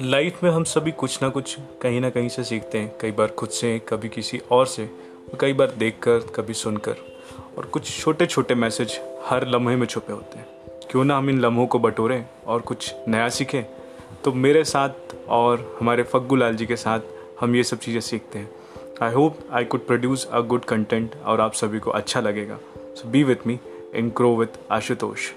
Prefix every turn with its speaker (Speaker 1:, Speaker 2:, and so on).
Speaker 1: Life में हम सभी कुछ ना कुछ कहीं ना कहीं से सीखते हैं। कई बार खुद से, कभी किसी और से, कई बार देखकर, कभी सुनकर। और कुछ छोटे छोटे मैसेज हर लम्हे में छुपे होते हैं। क्यों ना हम इन लम्हों को बटोरें और कुछ नया सीखें? तो मेरे साथ और हमारे फग्गू लाल जी के साथ हम ये सब चीज़ें सीखते हैं। I hope I could produce a good content और आप सभी को अच्छा लगेगा। So be with me in crow with Ashutosh